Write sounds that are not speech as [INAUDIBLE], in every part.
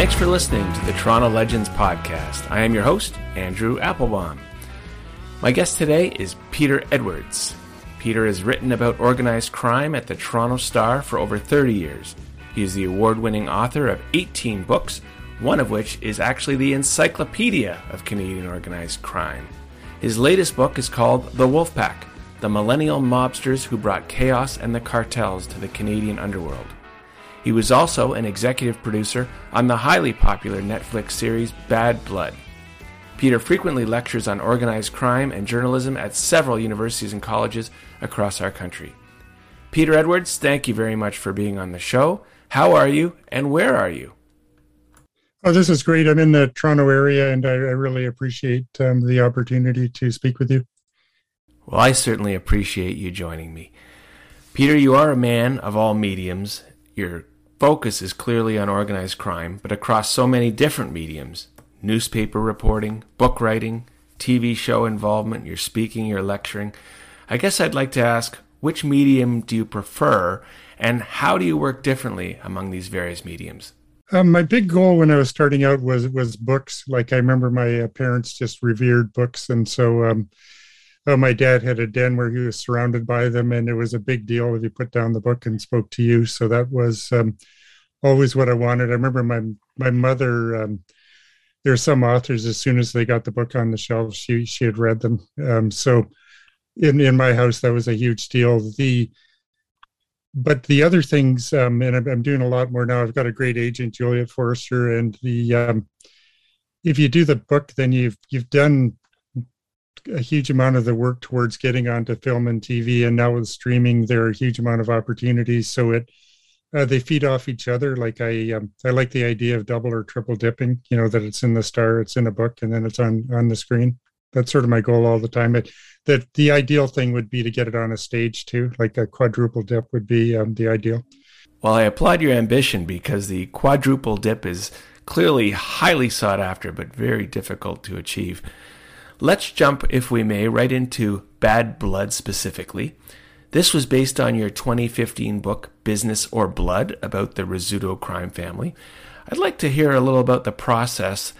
Thanks for listening to the Toronto Legends podcast. I am your host, Andrew Applebaum. My guest today is Peter Edwards. Peter has written about organized crime at the Toronto Star for over 30 years. He is the award winning author of 18 books, one of which is actually the Encyclopedia of Canadian Organized Crime. His latest book is called The Wolfpack The Millennial Mobsters Who Brought Chaos and the Cartels to the Canadian Underworld. He was also an executive producer on the highly popular Netflix series Bad Blood. Peter frequently lectures on organized crime and journalism at several universities and colleges across our country. Peter Edwards, thank you very much for being on the show. How are you and where are you? Oh, this is great. I'm in the Toronto area and I, I really appreciate um, the opportunity to speak with you. Well, I certainly appreciate you joining me. Peter, you are a man of all mediums. Your focus is clearly on organized crime, but across so many different mediums newspaper reporting, book writing, TV show involvement, you're speaking, you're lecturing. I guess I'd like to ask which medium do you prefer and how do you work differently among these various mediums? Um, my big goal when I was starting out was was books. Like I remember my uh, parents just revered books, and so um, uh, my dad had a den where he was surrounded by them, and it was a big deal if he put down the book and spoke to you. So that was um, always what I wanted. I remember my my mother. Um, there are some authors as soon as they got the book on the shelf, she she had read them. Um, so in in my house, that was a huge deal. The but the other things, um, and I'm, I'm, doing a lot more now. I've got a great agent, Juliet Forrester, and the um, if you do the book, then you've you've done a huge amount of the work towards getting onto film and TV, and now with streaming, there are a huge amount of opportunities. So it uh, they feed off each other. Like I, um, I like the idea of double or triple dipping. You know that it's in the star, it's in a book, and then it's on on the screen. That's sort of my goal all the time. That the ideal thing would be to get it on a stage too. Like a quadruple dip would be um, the ideal. Well, I applaud your ambition because the quadruple dip is clearly highly sought after, but very difficult to achieve. Let's jump, if we may, right into Bad Blood specifically. This was based on your 2015 book, Business or Blood, about the Rizzuto crime family. I'd like to hear a little about the process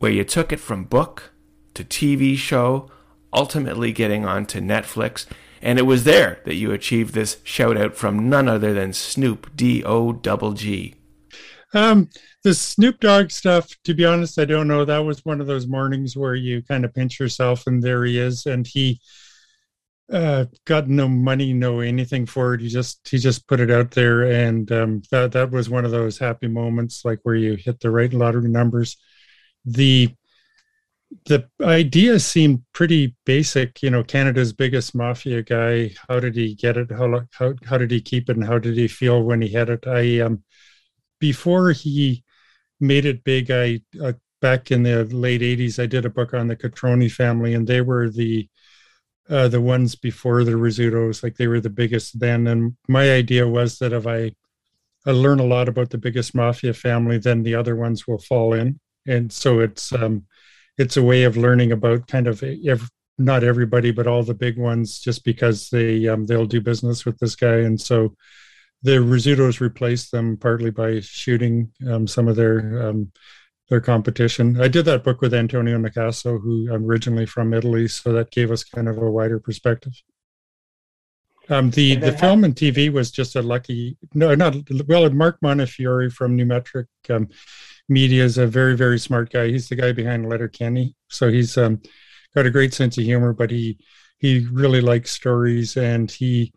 where you took it from book to TV show, ultimately getting onto Netflix. And it was there that you achieved this shout out from none other than Snoop D O double G. Um, the Snoop Dogg stuff, to be honest, I don't know. That was one of those mornings where you kind of pinch yourself, and there he is, and he uh, got no money, no anything for it. He just he just put it out there, and um, that that was one of those happy moments, like where you hit the right lottery numbers. The the idea seemed pretty basic. You know, Canada's biggest mafia guy. How did he get it? How how how did he keep it? And how did he feel when he had it? I um before he made it big, I uh, back in the late '80s, I did a book on the Cotroni family, and they were the uh, the ones before the Rizzutos, like they were the biggest then. And my idea was that if I, I learn a lot about the biggest mafia family, then the other ones will fall in. And so it's um, it's a way of learning about kind of not everybody, but all the big ones, just because they um, they'll do business with this guy. And so the Rizzutos replaced them partly by shooting um, some of their um, their competition. I did that book with Antonio Nicaso, who I'm originally from Italy, so that gave us kind of a wider perspective. Um, the the film and TV was just a lucky no not well Mark Montefiore from New Metric um, Media is a very very smart guy. He's the guy behind Letter Letterkenny, so he's um, got a great sense of humor, but he he really likes stories and he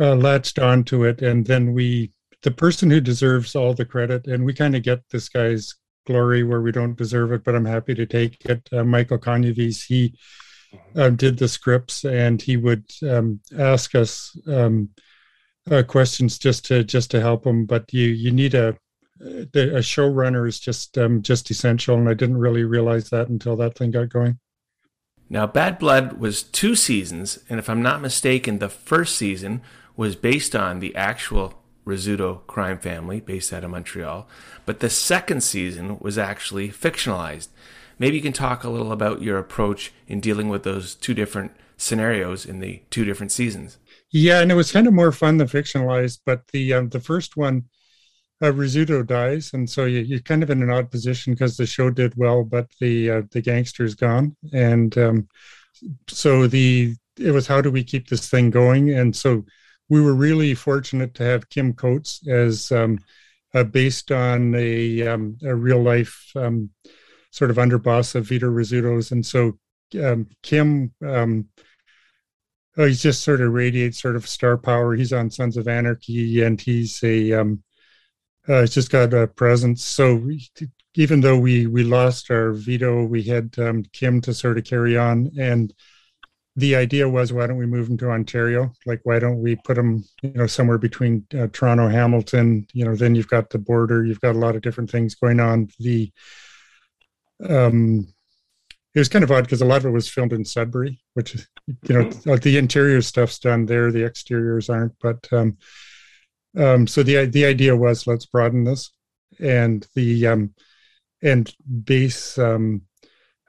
uh, latched onto it. And then we the person who deserves all the credit, and we kind of get this guy's glory where we don't deserve it, but I'm happy to take it. Uh, Michael Konyves, he uh, did the scripts and he would um, ask us um, uh, questions just to just to help him. But you you need a a showrunner is just um, just essential, and I didn't really realize that until that thing got going. Now, Bad Blood was two seasons, and if I'm not mistaken, the first season was based on the actual Rizzuto crime family based out of Montreal, but the second season was actually fictionalized. Maybe you can talk a little about your approach in dealing with those two different scenarios in the two different seasons. Yeah, and it was kind of more fun than fictionalized, but the um, the first one, uh, Rizzuto dies, and so you, are kind of in an odd position because the show did well, but the uh, the gangster's gone, and um, so the it was how do we keep this thing going, and so we were really fortunate to have Kim Coates as um, uh, based on a, um, a real life um, sort of underboss of Vito Rizzuto's. And so um, Kim, um, oh, he's just sort of radiates sort of star power. He's on Sons of Anarchy and he's a, um, uh, he's just got a presence. So even though we, we lost our Vito, we had Kim to sort of carry on. And the idea was why don't we move them to ontario? Like why don't we put them you know somewhere between uh, toronto hamilton? You know then you've got the border you've got a lot of different things going on. The um it was kind of odd because a lot of it was filmed in sudbury which you know mm-hmm. the interior stuff's done there the exteriors aren't but um um so the the idea was let's broaden this. And the um and base um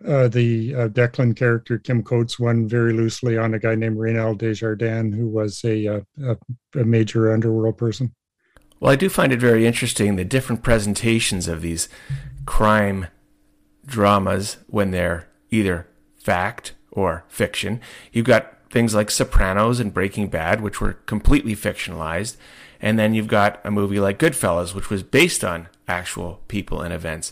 uh, the uh, Declan character, Kim Coates, won very loosely on a guy named Reynald Desjardins, who was a, uh, a, a, major underworld person. Well, I do find it very interesting the different presentations of these crime dramas when they're either fact or fiction. You've got things like Sopranos and Breaking Bad, which were completely fictionalized. And then you've got a movie like Goodfellas, which was based on actual people and events.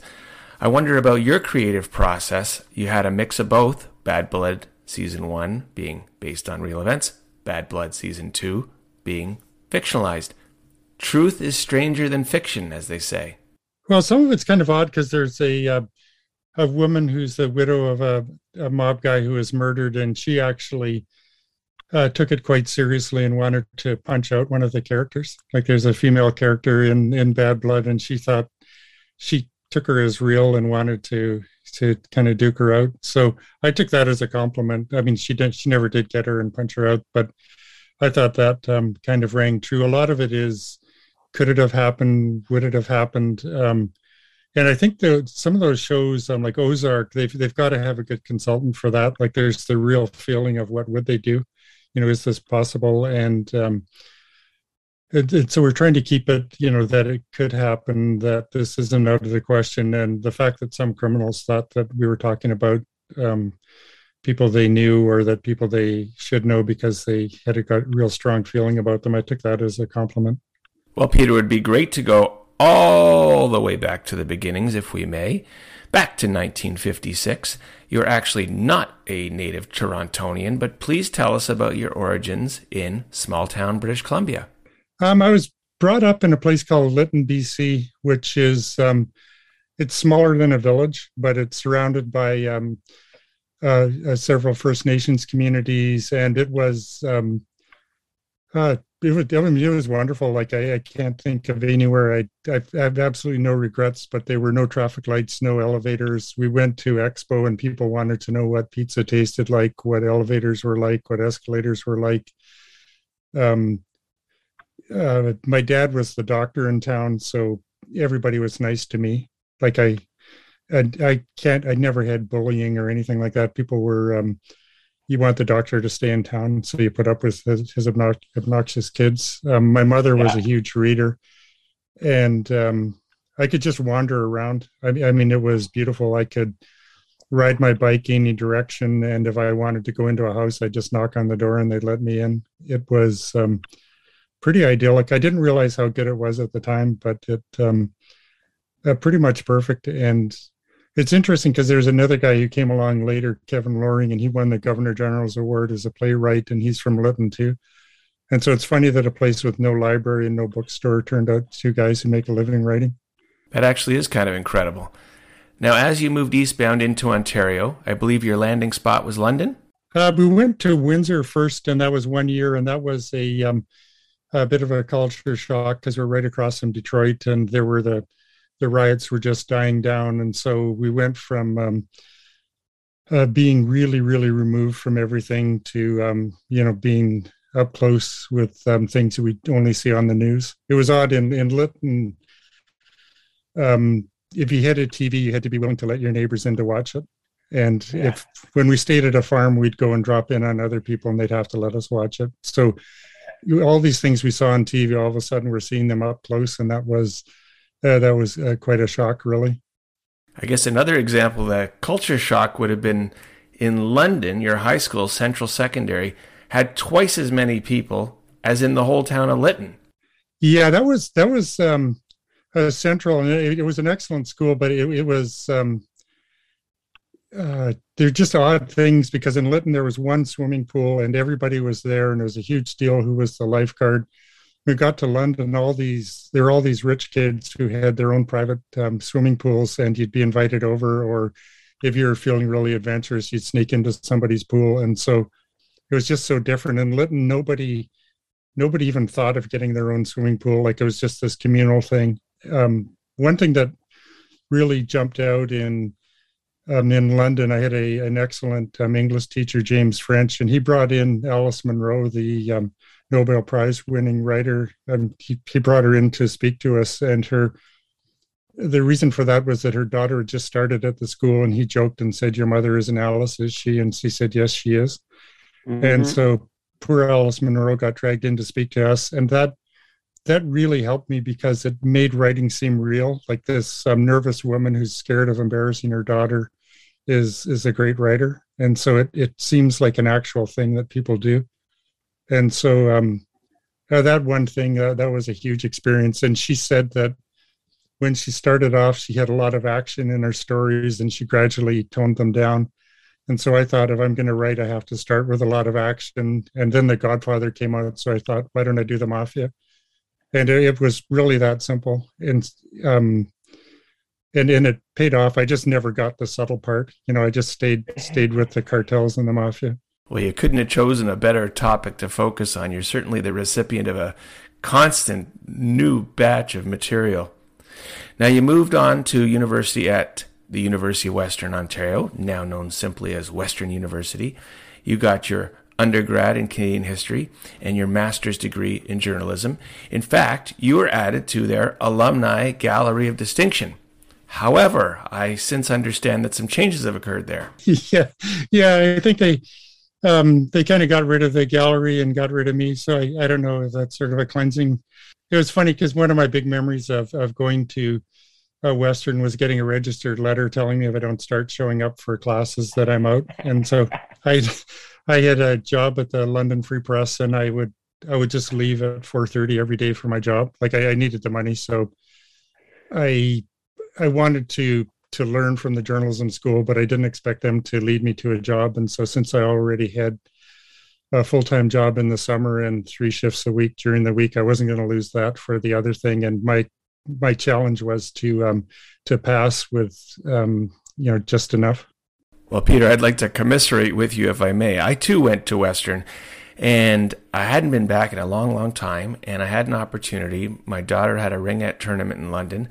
I wonder about your creative process. You had a mix of both Bad Blood Season 1 being based on real events, Bad Blood Season 2 being fictionalized. Truth is stranger than fiction, as they say. Well, some of it's kind of odd because there's a uh, a woman who's the widow of a, a, mob guy who was murdered, and she actually uh, took it quite seriously and wanted to punch out one of the characters. Like there's a female character in in Bad Blood, and she thought she took her as real and wanted to to kind of duke her out. So I took that as a compliment. I mean, she did she never did get her and punch her out, but I thought that um, kind of rang true. A lot of it is, could it have happened? Would it have happened? Um, and I think the, some of those shows, um, like Ozark, they've they've got to have a good consultant for that. Like, there's the real feeling of what would they do? You know, is this possible? And it, it, so we're trying to keep it, you know, that it could happen, that this isn't out of the question, and the fact that some criminals thought that we were talking about um, people they knew or that people they should know because they had a got real strong feeling about them. I took that as a compliment. Well, Peter, it would be great to go all the way back to the beginnings, if we may, back to 1956. You're actually not a native Torontonian, but please tell us about your origins in small town British Columbia. Um, I was brought up in a place called Lytton, BC, which is um, it's smaller than a village, but it's surrounded by um, uh, uh, several First Nations communities, and it was um, uh, it was, it was wonderful. Like I, I can't think of anywhere. I, I have absolutely no regrets, but there were no traffic lights, no elevators. We went to Expo, and people wanted to know what pizza tasted like, what elevators were like, what escalators were like. Um, uh, my dad was the doctor in town, so everybody was nice to me. Like I, I, I can't. I never had bullying or anything like that. People were. Um, you want the doctor to stay in town, so you put up with his, his obnoxious kids. Um, my mother was yeah. a huge reader, and um, I could just wander around. I, I mean, it was beautiful. I could ride my bike any direction, and if I wanted to go into a house, I'd just knock on the door and they'd let me in. It was um, pretty idyllic. I didn't realize how good it was at the time, but it um, uh, pretty much perfect. And it's interesting because there's another guy who came along later, Kevin Loring, and he won the Governor General's Award as a playwright, and he's from Lytton too. And so it's funny that a place with no library and no bookstore turned out two guys who make a living writing. That actually is kind of incredible. Now, as you moved eastbound into Ontario, I believe your landing spot was London? Uh, we went to Windsor first, and that was one year, and that was a, um, a bit of a culture shock because we're right across from Detroit, and there were the the riots were just dying down, and so we went from um, uh, being really, really removed from everything to um, you know being up close with um, things that we only see on the news. It was odd in in Lytton. Um, if you had a TV, you had to be willing to let your neighbors in to watch it. And yeah. if when we stayed at a farm, we'd go and drop in on other people, and they'd have to let us watch it. So all these things we saw on TV, all of a sudden we're seeing them up close, and that was uh, that was uh, quite a shock, really. I guess another example of that culture shock would have been in London. Your high school, Central Secondary, had twice as many people as in the whole town of Lytton. Yeah, that was that was um, uh, Central, and it, it, was an excellent school, but it, it was um, uh, they're just odd things because in Lytton there was one swimming pool and everybody was there, and it was a huge deal who was the lifeguard. We got to London, all these there were all these rich kids who had their own private um, swimming pools, and you'd be invited over, or if you were feeling really adventurous, you'd sneak into somebody's pool, and so it was just so different. In Lytton, nobody nobody even thought of getting their own swimming pool. Like it was just this communal thing. Um, one thing that really jumped out in um, in London, I had a an excellent um, English teacher, James French, and he brought in Alice Munro, the um, Nobel Prize winning writer. Um, he, he brought her in to speak to us, and her the reason for that was that her daughter had just started at the school, and he joked and said, "Your mother is an Alice, is she?" And she said, "Yes, she is." Mm-hmm. And so poor Alice Munro got dragged in to speak to us, and that that really helped me because it made writing seem real. Like this um, nervous woman who's scared of embarrassing her daughter is is a great writer, and so it it seems like an actual thing that people do. And so um, uh, that one thing uh, that was a huge experience. And she said that when she started off, she had a lot of action in her stories, and she gradually toned them down. And so I thought, if I'm going to write, I have to start with a lot of action. And then The Godfather came out, so I thought, why don't I do the Mafia? And it, was really that simple. And um, and and it paid off. I just never got the subtle part. You know, I just stayed stayed with the cartels and the mafia. Well, you couldn't have chosen a better topic to focus on. You're certainly the recipient of a constant new batch of material. Now you moved on to university at the University of Western Ontario, now known simply as Western University. You got your undergrad in Canadian history and your master's degree in journalism. In fact, you were added to their alumni gallery of distinction. However, I since understand that some changes have occurred there. [LAUGHS] Yeah, yeah, I think they um, they kind of got rid of the gallery and got rid of me. So I, I don't know if that's sort of a cleansing. It was funny because one of my big memories of of going to uh, Western was getting a registered letter telling me if I don't start showing up for classes that I'm out. And so I, I had a job at the London Free Press, and I would I would just leave at 4:30 every day for my job. Like I, I needed the money, so I I wanted to to learn from the journalism school, but I didn't expect them to lead me to a job. And so since I already had a full time job in the summer and three shifts a week during the week, I wasn't going to lose that for the other thing. And my my challenge was to um, to pass with um, you know just enough. Well, Peter, I'd like to commiserate with you if I may. I too went to Western, and I hadn't been back in a long, long time, and I had an opportunity. My daughter had a ringette tournament in London,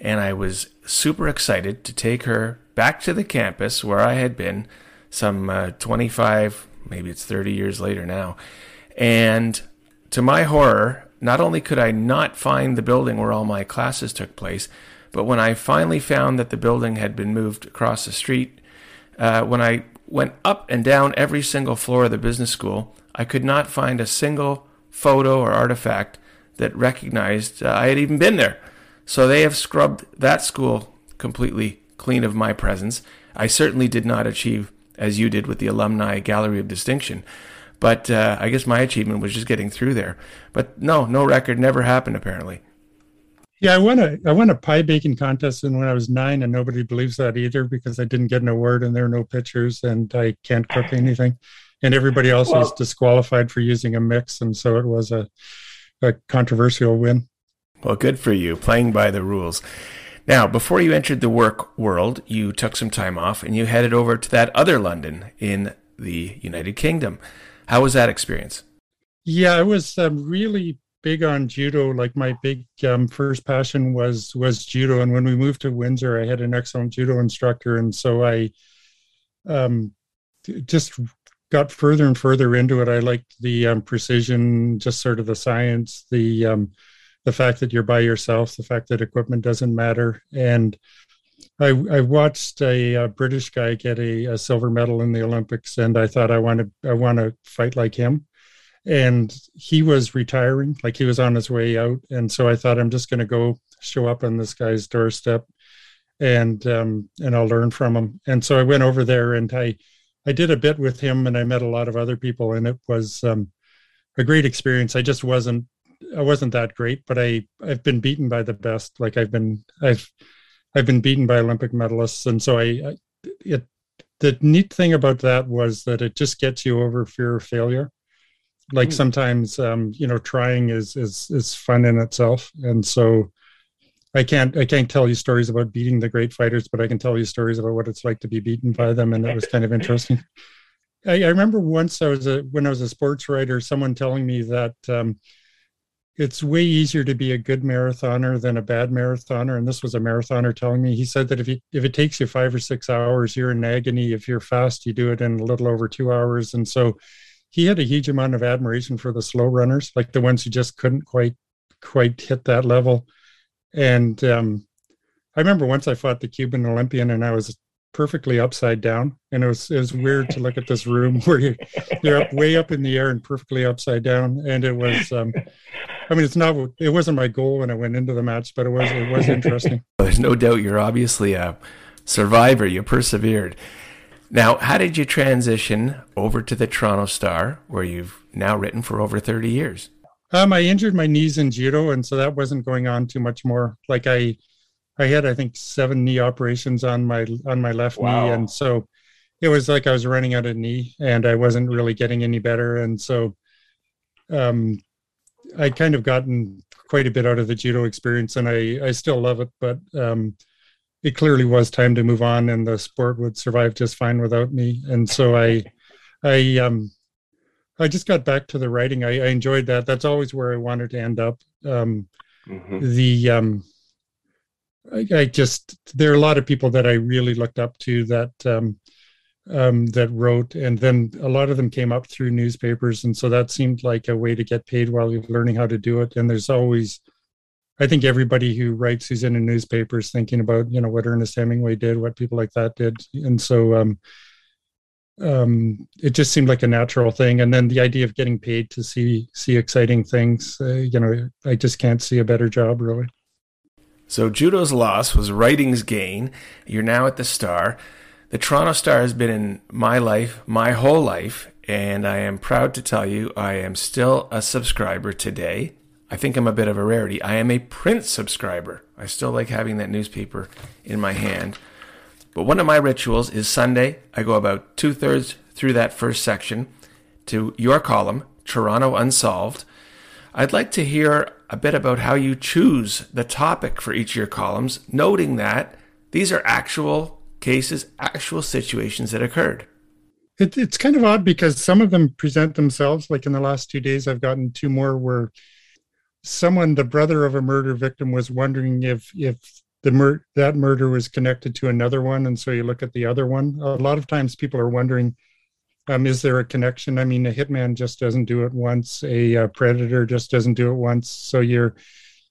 and I was super excited to take her back to the campus where I had been some uh, 25, maybe it's 30 years later now. And to my horror, not only could I not find the building where all my classes took place, but when I finally found that the building had been moved across the street, uh, when I went up and down every single floor of the business school, I could not find a single photo or artifact that recognized uh, I had even been there. So they have scrubbed that school completely clean of my presence. I certainly did not achieve as you did with the Alumni Gallery of Distinction. But uh, I guess my achievement was just getting through there. But no, no record never happened apparently. Yeah, I won a I won a pie baking contest when I was nine, and nobody believes that either because I didn't get an award and there are no pictures, and I can't cook anything, and everybody else well, was disqualified for using a mix, and so it was a a controversial win. Well, good for you, playing by the rules. Now, before you entered the work world, you took some time off and you headed over to that other London in the United Kingdom. How was that experience? Yeah, I was um, really big on judo. Like my big um, first passion was was judo, and when we moved to Windsor, I had an excellent judo instructor, and so I um, just got further and further into it. I liked the um, precision, just sort of the science, the um, the fact that you're by yourself, the fact that equipment doesn't matter, and I, I watched a, a, British guy get a, a, silver medal in the Olympics, and I thought I want to I want to fight like him. And he was retiring, like he was on his way out, and so I thought I'm just going to go show up on this guy's doorstep, and um, and I'll learn from him. And so I went over there, and I I did a bit with him, and I met a lot of other people, and it was um, a great experience. I just wasn't I wasn't that great, but I I've been beaten by the best. Like I've been I've I've been beaten by Olympic medalists, and so I, I it the neat thing about that was that it just gets you over fear of failure. Like mm. sometimes, um, you know, trying is is is fun in itself, and so I can't I can't tell you stories about beating the great fighters, but I can tell you stories about what it's like to be beaten by them, and it was kind of interesting. [LAUGHS] I, I remember once I was a when I was a sports writer, someone telling me that um, it's way easier to be a good marathoner than a bad marathoner. And this was a marathoner telling me. He said that if you, if it takes you five or six hours, you're in agony. If you're fast, you do it in a little over two hours. And so he had a huge amount of admiration for the slow runners, like the ones who just couldn't quite quite hit that level. And um, I remember once I fought the Cuban Olympian, and I was perfectly upside down, and it was it was weird to look at this [LAUGHS] room where you're, you're up way up in the air and perfectly upside down, and it was. Um, I mean, it's not. It wasn't my goal when I went into the match, but it was. It was interesting. [LAUGHS] There's no doubt you're obviously a survivor. You persevered. Now, how did you transition over to the Toronto Star, where you've now written for over 30 years? Um, I injured my knees in judo, and so that wasn't going on too much more. Like I, I had I think seven knee operations on my on my left wow. knee, and so it was like I was running out of knee, and I wasn't really getting any better, and so um, I'd kind of gotten quite a bit out of the judo experience, and I I still love it, but um, it clearly was time to move on, and the sport would survive just fine without me. And so I I um I just got back to the writing. I, I enjoyed that. That's always where I wanted to end up. Um, mm-hmm. The um, I, I, just there are a lot of people that I really looked up to that um, um, that wrote, and then a lot of them came up through newspapers, and so that seemed like a way to get paid while you're learning how to do it. And there's always, I think, everybody who writes who's in a newspaper is thinking about you know what Ernest Hemingway did, what people like that did, and so um, um, it just seemed like a natural thing. And then the idea of getting paid to see see exciting things, uh, you know, I just can't see a better job really. So judo's loss was writing's gain. You're now at the Star. The Toronto Star has been in my life my whole life, and I am proud to tell you I am still a subscriber today. I think I'm a bit of a rarity. I am a print subscriber. I still like having that newspaper in my hand. But one of my rituals is Sunday. I go about two thirds through that first section to your column, Toronto Unsolved. I'd like to hear a bit about how you choose the topic for each of your columns, noting that these are actual cases, actual situations that occurred. It, it's kind of odd because some of them present themselves. Like in the last two days, I've gotten two more where someone, the brother of a murder victim, was wondering if if the mur- that murder was connected to another one, and so you look at the other one. A lot of times, people are wondering, um, is there a connection? I mean, a hitman just doesn't do it once. A, a predator just doesn't do it once. So you're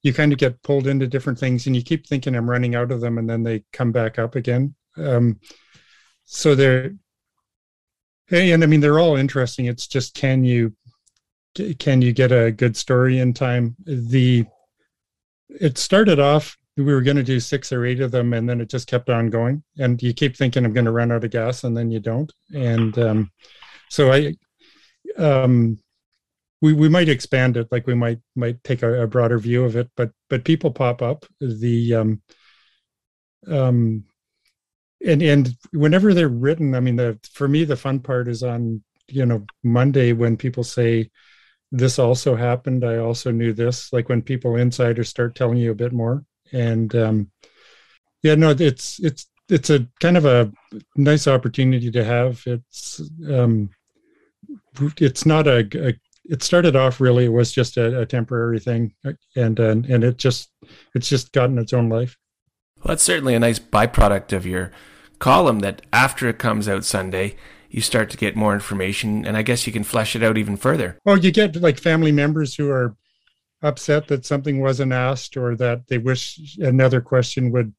you kind of get pulled into different things, and you keep thinking I'm running out of them, and then they come back up again. Um, so they're, and I mean, they're all interesting. It's just, can you, can you get a good story in time? The, it started off, we were going to do six or eight of them, and then it just kept on going. And you keep thinking, I'm going to run out of gas, and then you don't. And um, so I, um, we, we might expand it like we might might take a, a, broader view of it but but people pop up the um, um, and and whenever they're written i mean the for me the fun part is on you know monday when people say this also happened i also knew this like when people insiders start telling you a bit more and um yeah, no, it's it's it's a kind of a nice opportunity to have. It's um, it's not a, a it started off really it was just a, a temporary thing, and and and it just it's just gotten its own life. Well, that's certainly a nice byproduct of your column. That after it comes out Sunday, you start to get more information, and I guess you can flesh it out even further. Well, you get like family members who are upset that something wasn't asked or that they wish another question would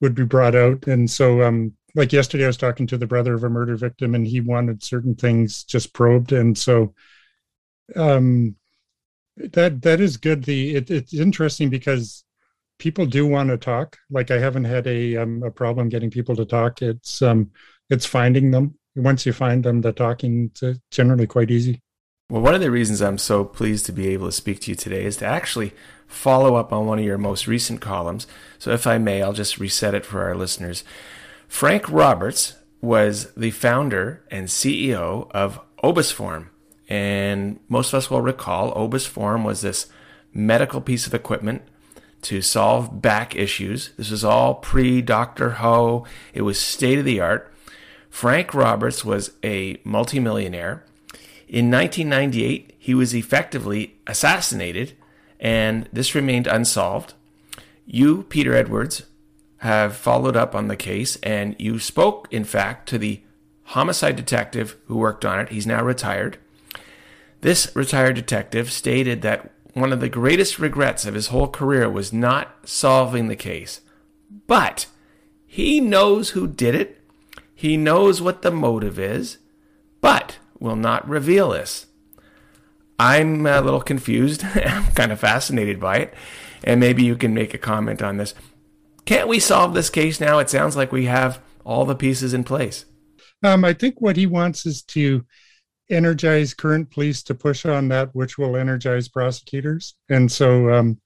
would be brought out. And so um like yesterday i was talking to the brother of a murder victim and he wanted certain things just probed. And so um that that is good. The it, it's interesting because people do want to talk. Like i haven't had a um, a problem getting people to talk. It's um it's finding them. Once you find them the talking is generally quite easy well, one of the reasons I'm so pleased to be able to speak to you today is to actually follow up on one of your most recent columns. So, if I may, I'll just reset it for our listeners. Frank Roberts was the founder and CEO of ObusForme. And most of us will recall ObusForme was this medical piece of equipment to solve back issues. This was all pre Dr. Ho, it was state of the art. Frank Roberts was a multimillionaire in 1998, he was effectively assassinated, and this remained unsolved. You, Peter Edwards, have followed up on the case, and you spoke, in fact, to the homicide detective who worked on it. He's now retired. This retired detective stated that one of the greatest regrets of his whole career was not solving the case. But he knows who did it, he knows what the motive is, but will not reveal this. I'm a little confused. [LAUGHS] I'm kind of fascinated by it. And maybe you can make a comment on this. Can't we solve this case now? It sounds like we have all the pieces in place. Um, I think what he wants is to energize current police to push on that, which will energize prosecutors. And so um,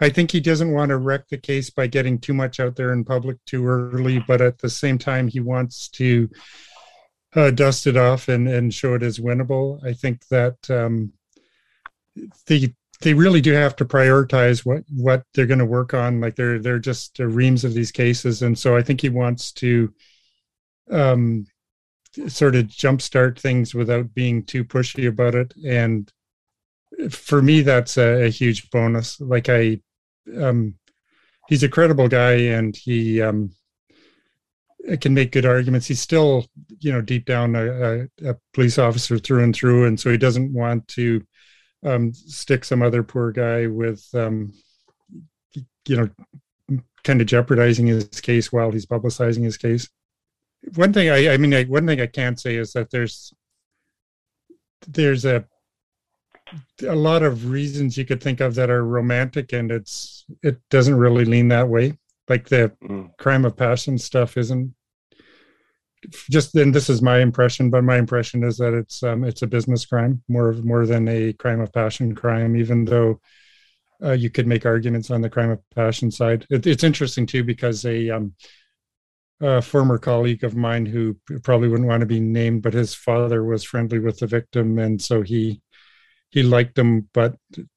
I think he doesn't want to wreck the case by getting too much out there in public too early, but at the same time, he wants to uh, dust it off and, and show it as winnable. I think that um, the they really do have to prioritize what what they're going to work on. Like they're they're just reams of these cases, and so I think he wants to um, sort of jumpstart things without being too pushy about it. And for me, that's a, a huge bonus. Like I, um, he's a credible guy, and he um, can make good arguments. He's still, you know, deep down a, a, police officer through and through, and so he doesn't want to um, stick some other poor guy with, um, you know, kind of jeopardizing his case while he's publicizing his case. One thing I, I mean, I, one thing I can't say is that there's there's a a lot of reasons you could think of that are romantic, and it's it doesn't really lean that way like the mm. crime of passion stuff isn't just then this is my impression but my impression is that it's um, it's a business crime more more than a crime of passion crime even though uh, you could make arguments on the crime of passion side it, it's interesting too because a, um, a former colleague of mine who probably wouldn't want to be named but his father was friendly with the victim and so he he liked him but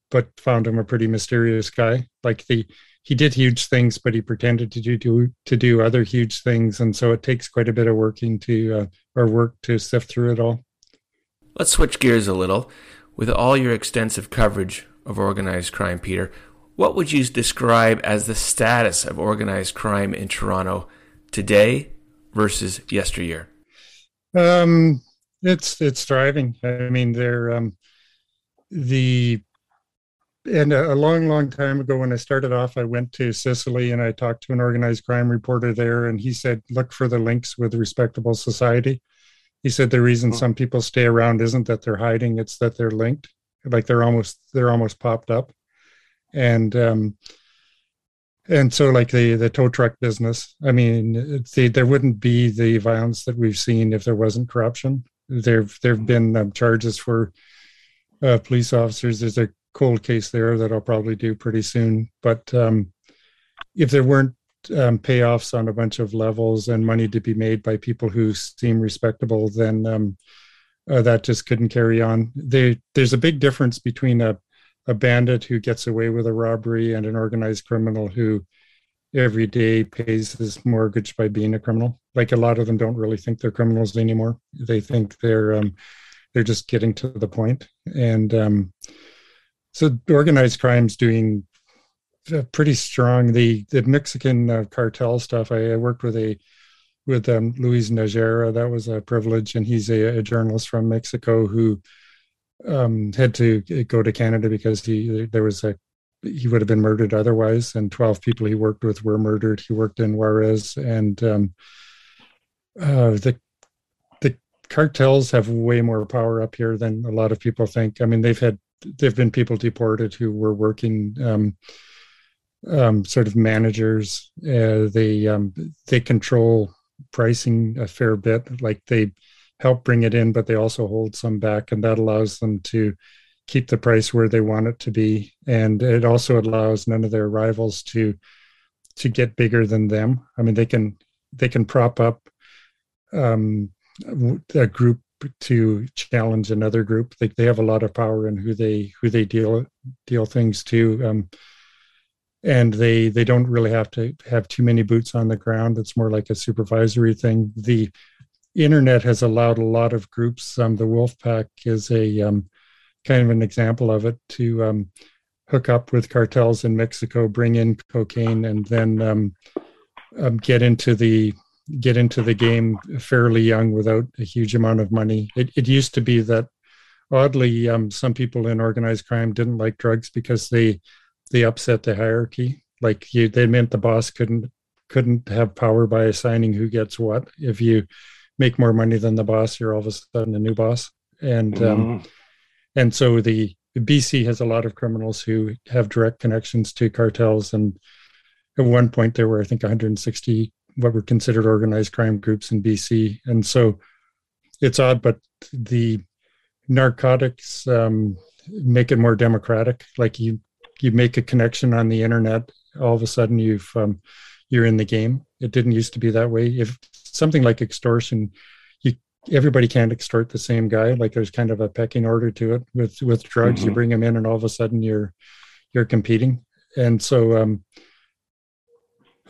but found him a pretty mysterious guy like the he did huge things, but he pretended to do, do to do other huge things, and so it takes quite a bit of working to uh, or work to sift through it all. Let's switch gears a little. With all your extensive coverage of organized crime, Peter, what would you describe as the status of organized crime in Toronto today versus yesteryear? Um, it's it's thriving. I mean, they're um, the and a, long, long time ago, when I started off, I went to Sicily and I talked to an organized crime reporter there, and he said, "Look for the links with respectable society." He said the reason some people stay around isn't that they're hiding; it's that they're linked, like they're almost they're almost popped up, and um, and so like the the tow truck business. I mean, the, there wouldn't be the violence that we've seen if there wasn't corruption. There there've been um, charges for uh, police officers. There's a cold case there that I'll probably do pretty soon. But um, if there weren't um, payoffs on a bunch of levels and money to be made by people who seem respectable, then um, uh, that just couldn't carry on. They, there's a big difference between a, a bandit who gets away with a robbery and an organized criminal who every day pays his mortgage by being a criminal. Like a lot of them don't really think they're criminals anymore. They think they're um, they're just getting to the point. And um, so organized crime's doing pretty strong. The the Mexican uh, cartel stuff. I, I, worked with a with um, Luis Najera. That was a privilege, and he's a, a journalist from Mexico who um, had to go to Canada because he there was a he would have been murdered otherwise, and twelve people he worked with were murdered. He worked in Juarez, and um, uh, the the cartels have way more power up here than a lot of people think. I mean, they've had there've been people deported who were working um, um, sort of managers. Uh, they um, they control pricing a fair bit. Like they help bring it in, but they also hold some back, and that allows them to keep the price where they want it to be. And it also allows none of their rivals to to get bigger than them. I mean, they can they can prop up um, a group to challenge another group. They they have a lot of power in who they who they deal deal things to. Um, and they they don't really have to have too many boots on the ground. It's more like a supervisory thing. The internet has allowed a lot of groups. Um, the Wolfpack is a um, kind of an example of it to um, hook up with cartels in Mexico, bring in cocaine, and then um, um, get into the get into the game fairly young without a huge amount of money. It, it used to be that oddly, um, some people in organized crime didn't like drugs because they they upset the hierarchy. Like you, they meant the boss couldn't couldn't have power by assigning who gets what. If you make more money than the boss, you're all of a sudden a new boss. And um, mm-hmm. and so the BC has a lot of criminals who have direct connections to cartels. And at one point, there were I think 160 what were considered organized crime groups in BC. And so it's odd, but the narcotics um, make it more democratic. Like you you make a connection on the internet, all of a sudden you've um, you're in the game. It didn't used to be that way. If something like extortion, you everybody can't extort the same guy. Like there's kind of a pecking order to it. With with drugs, mm-hmm. you bring them in, and all of a sudden you're you're competing. And so, um,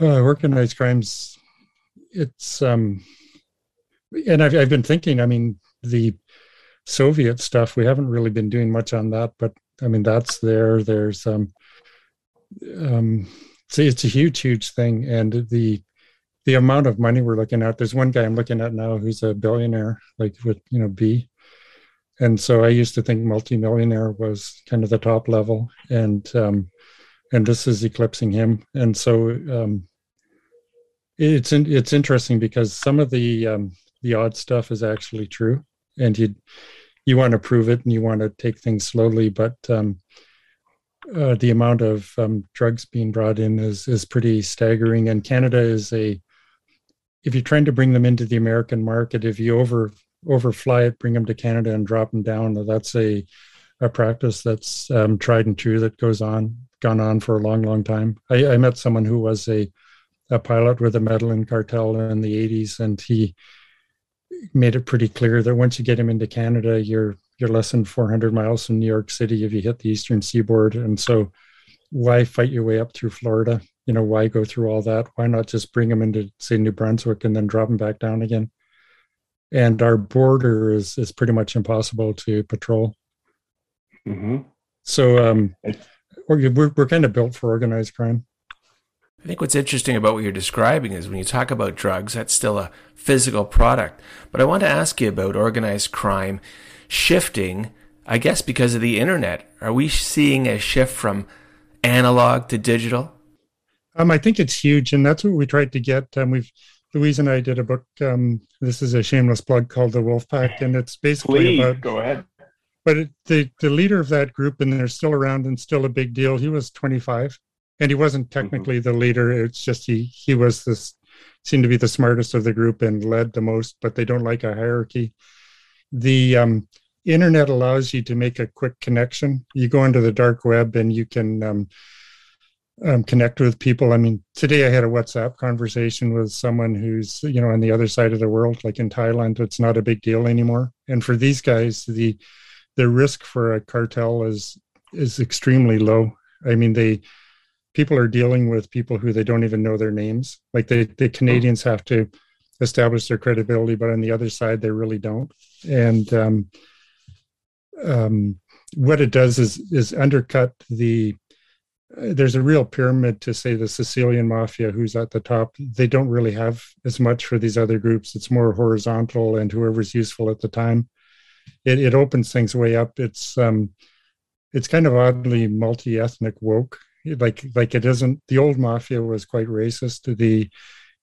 uh, organized crimes, it's um, and I've I've been thinking. I mean, the Soviet stuff, we haven't really been doing much on that, but I mean, that's there. There's um, um, see, it's a huge, huge thing, and the the amount of money we're looking at. There's one guy I'm looking at now who's a billionaire, like with you know B, and so I used to think multimillionaire was kind of the top level, and um, and this is eclipsing him, and so um, it's in, it's interesting because some of the um, the odd stuff is actually true, and you you want to prove it and you want to take things slowly, but um, uh, the amount of um, drugs being brought in is is pretty staggering. And Canada is a if you're trying to bring them into the American market, if you over overfly it, bring them to Canada and drop them down, that's a a practice that's um, tried and true that goes on gone on for a long, long time. I, I met someone who was a a pilot with a Medellin cartel in the 80s, and he made it pretty clear that once you get him into Canada, you're you're less than 400 miles from New York City if you hit the eastern seaboard. And so, why fight your way up through Florida? You know, why go through all that? Why not just bring them into say New Brunswick and then drop them back down again? And our border is is pretty much impossible to patrol. Mm-hmm. So um, we're we're kind of built for organized crime. I think what's interesting about what you're describing is when you talk about drugs, that's still a physical product. But I want to ask you about organized crime shifting, I guess, because of the internet. Are we seeing a shift from analog to digital? Um, I think it's huge, and that's what we tried to get. Um, we've Luis and I did a book. Um, this is a shameless plug called The Wolf Pack, and it's basically Please, about. Go ahead. But it, the the leader of that group, and they're still around and still a big deal. He was 25, and he wasn't mm-hmm. technically mm-hmm. the leader. It's just he he was this seemed to be the smartest of the group and led the most. But they don't like a hierarchy. The um, internet allows you to make a quick connection. You go into the dark web and you can um, um, connect with people. I mean, today I had a WhatsApp conversation with someone who's you know on the other side of the world, like in Thailand. It's not a big deal anymore. And for these guys, the the risk for a cartel is is extremely low. I mean, they people are dealing with people who they don't even know their names. Like they, the Canadians have to establish their credibility, but on the other side, they really don't. And um, um, what it does is is undercut the. Uh, there's a real pyramid to say the Sicilian mafia, who's at the top. They don't really have as much for these other groups. It's more horizontal, and whoever's useful at the time. It, it opens things way up. It's um, it's kind of oddly multi-ethnic woke. Like like it isn't. The old mafia was quite racist. to The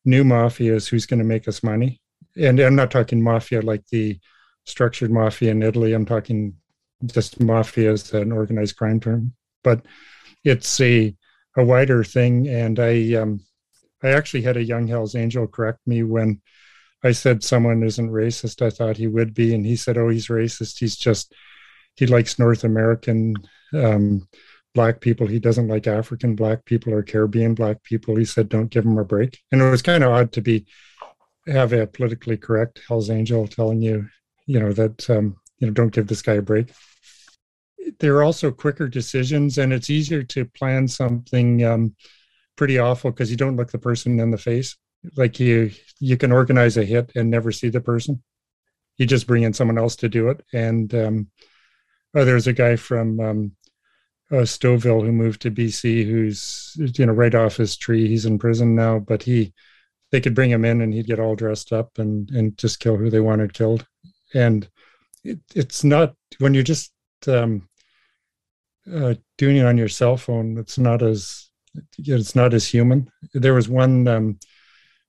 new mafia is who's going to make us money. And I'm not talking mafia like the structured mafia in Italy. I'm talking just mafia as an organized crime term, but it's a a wider thing. And I um, I actually had a young Hell's Angel correct me when I said someone isn't racist. I thought he would be, and he said, "Oh, he's racist. He's just he likes North American um, black people. He doesn't like African black people or Caribbean black people." He said, "Don't give him a break." And it was kind of odd to be have a politically correct Hell's Angel telling you, you know, that um, you know, don't give this guy a break there are also quicker decisions, and it's easier to plan something um, pretty awful because you don't look the person in the face. Like you, you can organize a hit and never see the person. You just bring in someone else to do it. And um, oh, there's a guy from um, uh, Stouffville who moved to BC, who's you know right off his tree. He's in prison now, but he they could bring him in and he'd get all dressed up and and just kill who they wanted killed. And it, it's not when you're just um, uh, doing it on your cell phone, it's not as it's not as human. There was one um,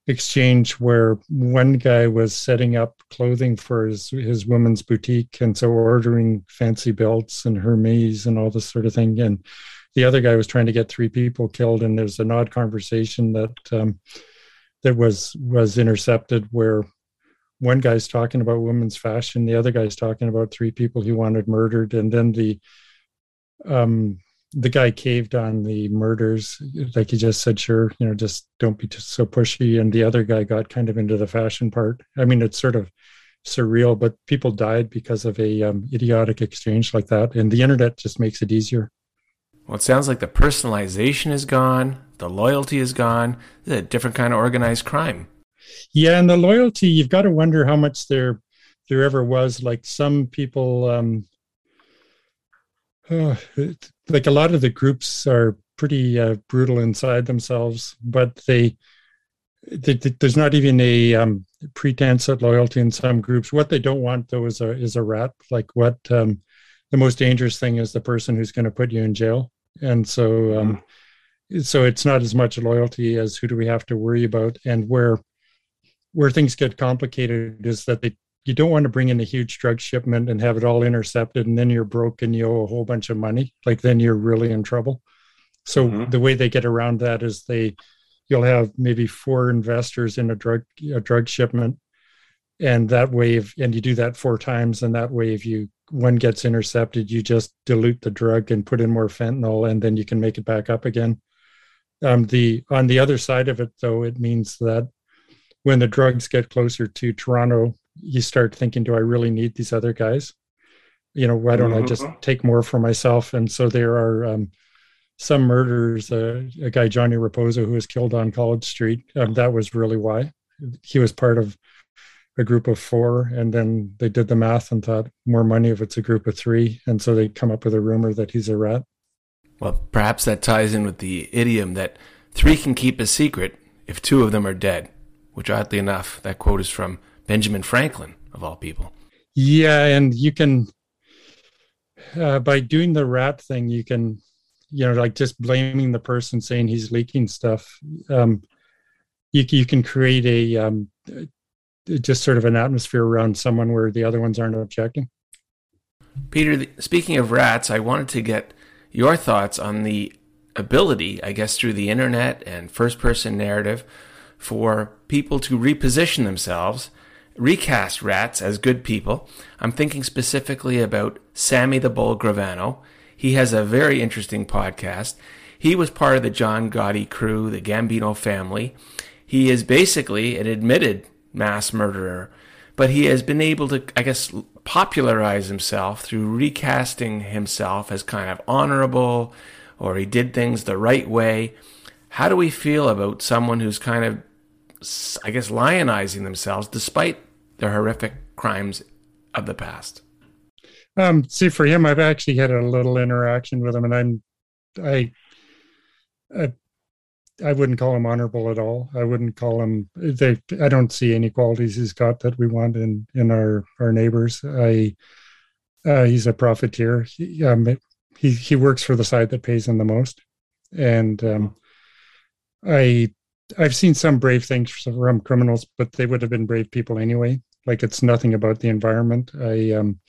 exchange where one guy was setting up clothing for his his woman's boutique, and so ordering fancy belts and Hermes and all this sort of thing. And the other guy was trying to get three people killed, and there's an odd conversation that um, that was was intercepted where one guy's talking about women's fashion, the other guy's talking about three people he wanted murdered, and then the um, the guy caved on the murders. Like he just said, sure, you know, just don't be so pushy. And the other guy got kind of into the fashion part. I mean, it's sort of surreal, but people died because of a um, idiotic exchange like that. And the internet just makes it easier. Well, it sounds like the personalization is gone, the loyalty is gone. A different kind of organized crime. Yeah, and the loyalty, you've got to wonder how much there there ever was. Like some people, um, uh, like a lot of the groups are pretty uh, brutal inside themselves, but they, they, they there's not even a um, pretense at loyalty in some groups. What they don't want though is a is a rat. Like what um, the most dangerous thing is the person who's going to put you in jail, and so um, mm-hmm. so it's not as much loyalty as who do we have to worry about, and where where things get complicated is that they you don't want to bring in a huge drug shipment and have it all intercepted and then you're broke and you owe a whole bunch of money like then you're really in trouble so mm-hmm. the way they get around that is they you'll have maybe four investors in a drug a drug shipment and that way if, and you do that four times and that way if you one gets intercepted you just dilute the drug and put in more fentanyl and then you can make it back up again um, the on the other side of it though it means that when the drugs get closer to toronto you start thinking, do I really need these other guys? You know, why don't mm-hmm. I just mm-hmm. take more for myself? And so there are um, some murders. Uh, a guy, Johnny Raposo, who was killed on College Street. Um, that was really why he was part of a group of four, and then they did the math and thought more money if it's a group of three, and so they come up with a rumor that he's a rat. Well, perhaps that ties in with the idiom that three can keep a secret if two of them are dead. Which, oddly enough, that quote is from Benjamin Franklin, of all people. Yeah, and you can, uh, by doing the rat thing, you can, you know, like just blaming the person saying he's leaking stuff. Um, you you can create a um, just sort of an atmosphere around someone where the other ones aren't objecting. Peter, speaking of rats, I wanted to get your thoughts on the ability, I guess, through the internet and first person narrative for people to reposition themselves recast rats as good people. I'm thinking specifically about Sammy the Bull Gravano. He has a very interesting podcast. He was part of the John Gotti crew, the Gambino family. He is basically an admitted mass murderer, but he has been able to, I guess, popularize himself through recasting himself as kind of honorable, or he did things the right way. How do we feel about someone who's kind of, I guess, lionizing themselves despite their horrific crimes of the past? Um, see, for him, I've actually had a little interaction with him, and I'm, I, I, I wouldn't call him honorable at all. I wouldn't call him. They, I don't see any qualities he's got that we want in in our our neighbors. I, uh, he's a profiteer. He, um, he he works for the side that pays him the most, and um, I I've seen some brave things from criminals, but they would have been brave people anyway. Like it's nothing about the environment. I um,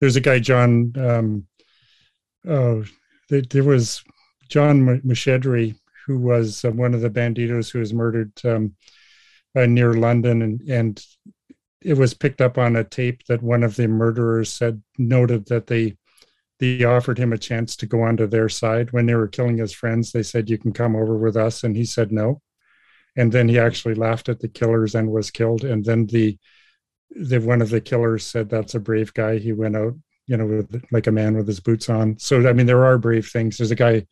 there's a guy John. Um, oh, there, was John Muscedere, who was uh, one of the Bandidos who was murdered um, uh, near London, and and it was picked up on a tape that one of the murderers said noted that they they offered him a chance to go onto their side when they were killing his friends. They said, "You can come over with us," and he said no. And then he actually laughed at the killers and was killed. And then the the one of the killers said, "That's a brave guy." He went out, you know, with like a man with his boots on. So I mean, there are brave things. There's a guy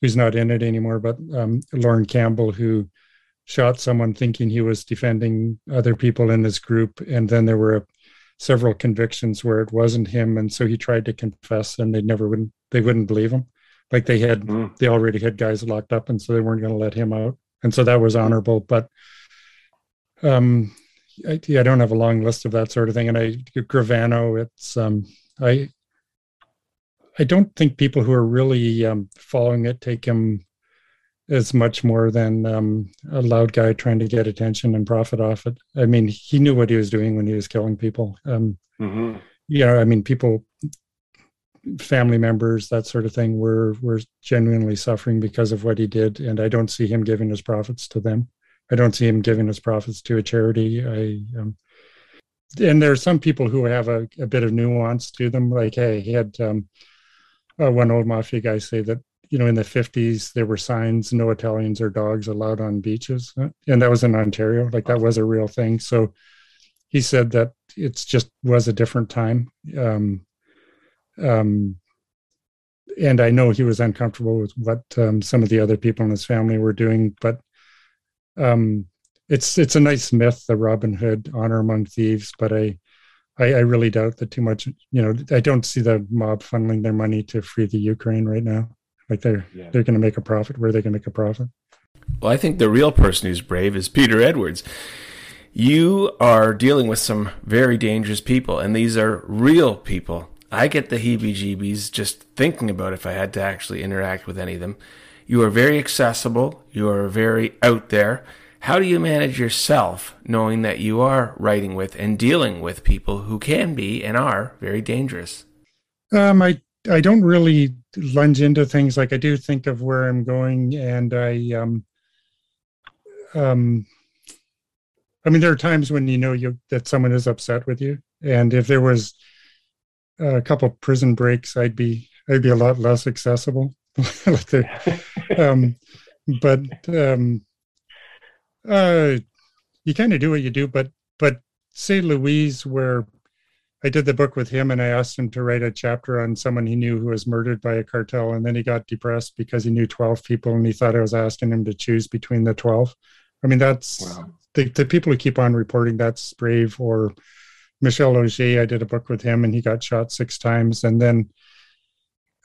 who's not in it anymore, but um, Lauren Campbell who shot someone thinking he was defending other people in his group, and then there were several convictions where it wasn't him, and so he tried to confess, and they never wouldn't they wouldn't believe him. Like they had mm. they already had guys locked up, and so they weren't going to let him out, and so that was honorable. But um, I, I don't have a long list of that sort of thing, and I Gravano, it's um, I I don't think people who are really um, following it take him as much more than um, a loud guy trying to get attention and profit off it. I mean, he knew what he was doing when he was killing people. Um, mm-hmm. You know, I mean, people, family members, that sort of thing, were were genuinely suffering because of what he did, and I don't see him giving his profits to them. I don't see him giving his profits to a charity. I um, and there are some people who have a, a bit of nuance to them. Like, hey, he had um, uh, one old mafia guy say that you know, in the 50s, there were signs no Italians or dogs allowed on beaches. And that was in Ontario. Like that was a real thing. So he said that it's just was a different time. Um, um, and I know he was uncomfortable with what um, some of the other people in his family were doing, but um, it's it's a nice myth, the Robin Hood honor among thieves. But I, I, I really doubt that too much. You know, I don't see the mob funneling their money to free the Ukraine right now. Like they're yeah. they're going to make a profit. Where are they going to make a profit? Well, I think the real person who's brave is Peter Edwards. You are dealing with some very dangerous people, and these are real people. I get the heebie jeebies just thinking about if I had to actually interact with any of them. You are very accessible, you are very out there. How do you manage yourself knowing that you are writing with and dealing with people who can be and are very dangerous? Um, I I don't really lunge into things. Like I do think of where I'm going, and I um um I mean there are times when you know you that someone is upset with you, and if there was a couple prison breaks, I'd be I'd be a lot less accessible. [LAUGHS] um, but um, uh, you kind of do what you do, but but say Luis, where I did the book with him and I asked him to write a chapter on someone he knew who was murdered by a cartel. And then he got depressed because he knew 12 people and he thought I was asking him to choose between the 12. I mean, that's wow. the, the people who keep on reporting that's brave. Or Michel Auger, I did a book with him and he got shot six times. And then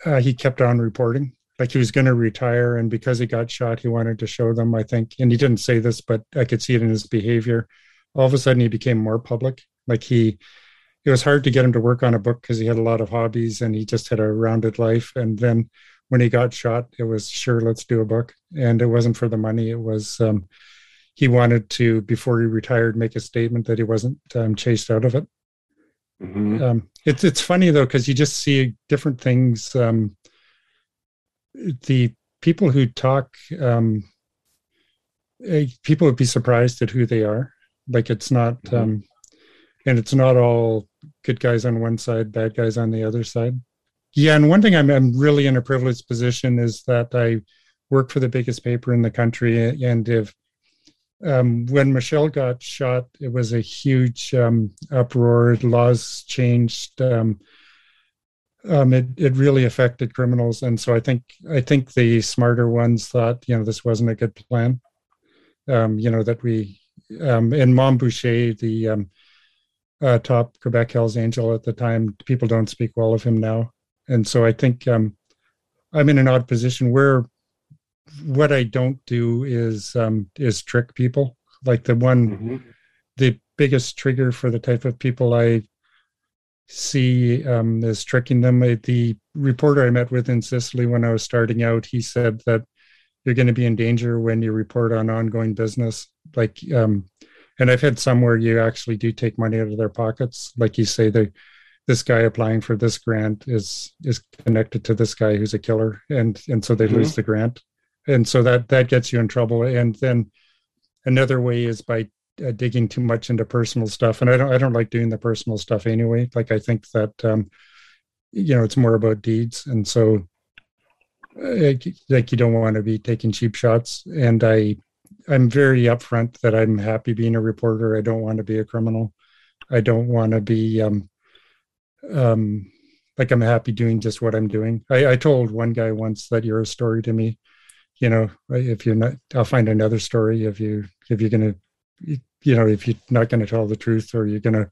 uh, he kept on reporting like he was going to retire. And because he got shot, he wanted to show them, I think. And he didn't say this, but I could see it in his behavior. All of a sudden, he became more public. Like he, it was hard to get him to work on a book because he had a lot of hobbies and he just had a rounded life. And then when he got shot, it was sure, let's do a book. And it wasn't for the money. It was, um, he wanted to, before he retired, make a statement that he wasn't um, chased out of it. Mm-hmm. Um, it's, it's funny though, because you just see different things. Um, the people who talk, um, eh, people would be surprised at who they are. Like it's not, mm-hmm. And it's not all good guys on one side, bad guys on the other side. Yeah, and one thing I'm, I'm really in a privileged position is that I work for the biggest paper in the country, and if um, when Michel got shot, it was a huge um, uproar. Laws changed. Um, um, it it really affected criminals, and so I think I think the smarter ones thought, you know, this wasn't a good plan. Um, you know that we um, and Mom Boucher, the uh, top Quebec Hell's Angel at the time, people don't speak well of him now, and so I think um, I'm in an odd position where what I don't do is um, is trick people. Like the one, mm-hmm. the biggest trigger for the type of people I see um, is tricking them. The reporter I met with in Sicily when I was starting out, he said that you're going to be in danger when you report on ongoing business. Like, um, and I've had some where you actually do take money out of their pockets. Like you say, the this guy applying for this grant is is connected to this guy who's a killer, and and so they mm-hmm. lose the grant, and so that that gets you in trouble. And then another way is by uh, digging too much into personal stuff, and I don't I don't like doing the personal stuff anyway. Like I think that um, you know it's more about deeds, and so uh, like you don't want to be taking cheap shots. And I I'm very upfront that I'm happy being a reporter. I don't want to be a criminal. I don't want to be um, um, like I'm happy doing just what I'm doing. I, I told one guy once that you're a story to me. You know, if you're not, I'll find another story if you if you're gonna you know, if you're not going to tell the truth or you're going to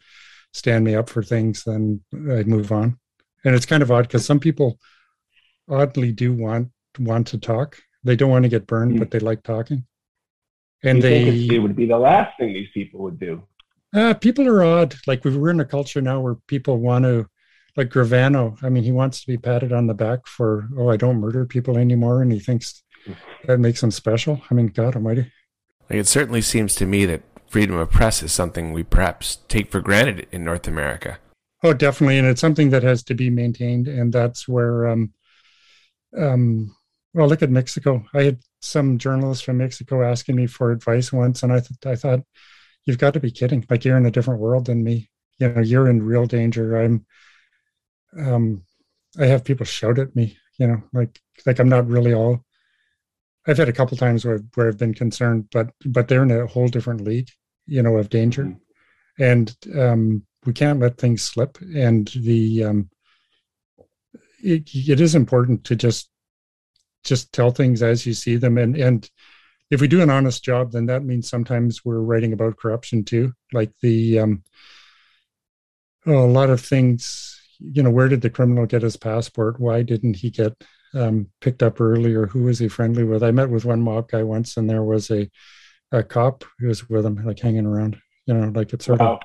stand me up for things, then I'd move on. And it's kind of odd because some people oddly do want want to talk. They don't want to get burned, mm-hmm. but they like talking. And you they it would be the last thing these people would do. Uh, people are odd. Like we're in a culture now where people want to, like Gravano. I mean, he wants to be patted on the back for, oh, I don't murder people anymore, and he thinks that makes him special. I mean, God Almighty. Like it certainly seems to me that freedom of press is something we perhaps take for granted in North America. Oh, definitely, and it's something that has to be maintained, and that's where, um, um, well, look at Mexico. I had some journalist from Mexico asking me for advice once, and I th- I thought, you've got to be kidding! Like you're in a different world than me. You know, you're in real danger. I'm, um, I have people shout at me. You know, like like I'm not really all I've had a couple times where where I've been concerned, but but they're in a whole different league, you know, of danger, mm-hmm. and um, we can't let things slip. And the um, it, it is important to just just tell things as you see them, and and if we do an honest job, then that means sometimes we're writing about corruption too, like the um, oh, a lot of things. You know, where did the criminal get his passport? Why didn't he get um, picked up earlier. Who was he friendly with? I met with one mob guy once, and there was a a cop who was with him, like hanging around. You know, like it's sort wow. of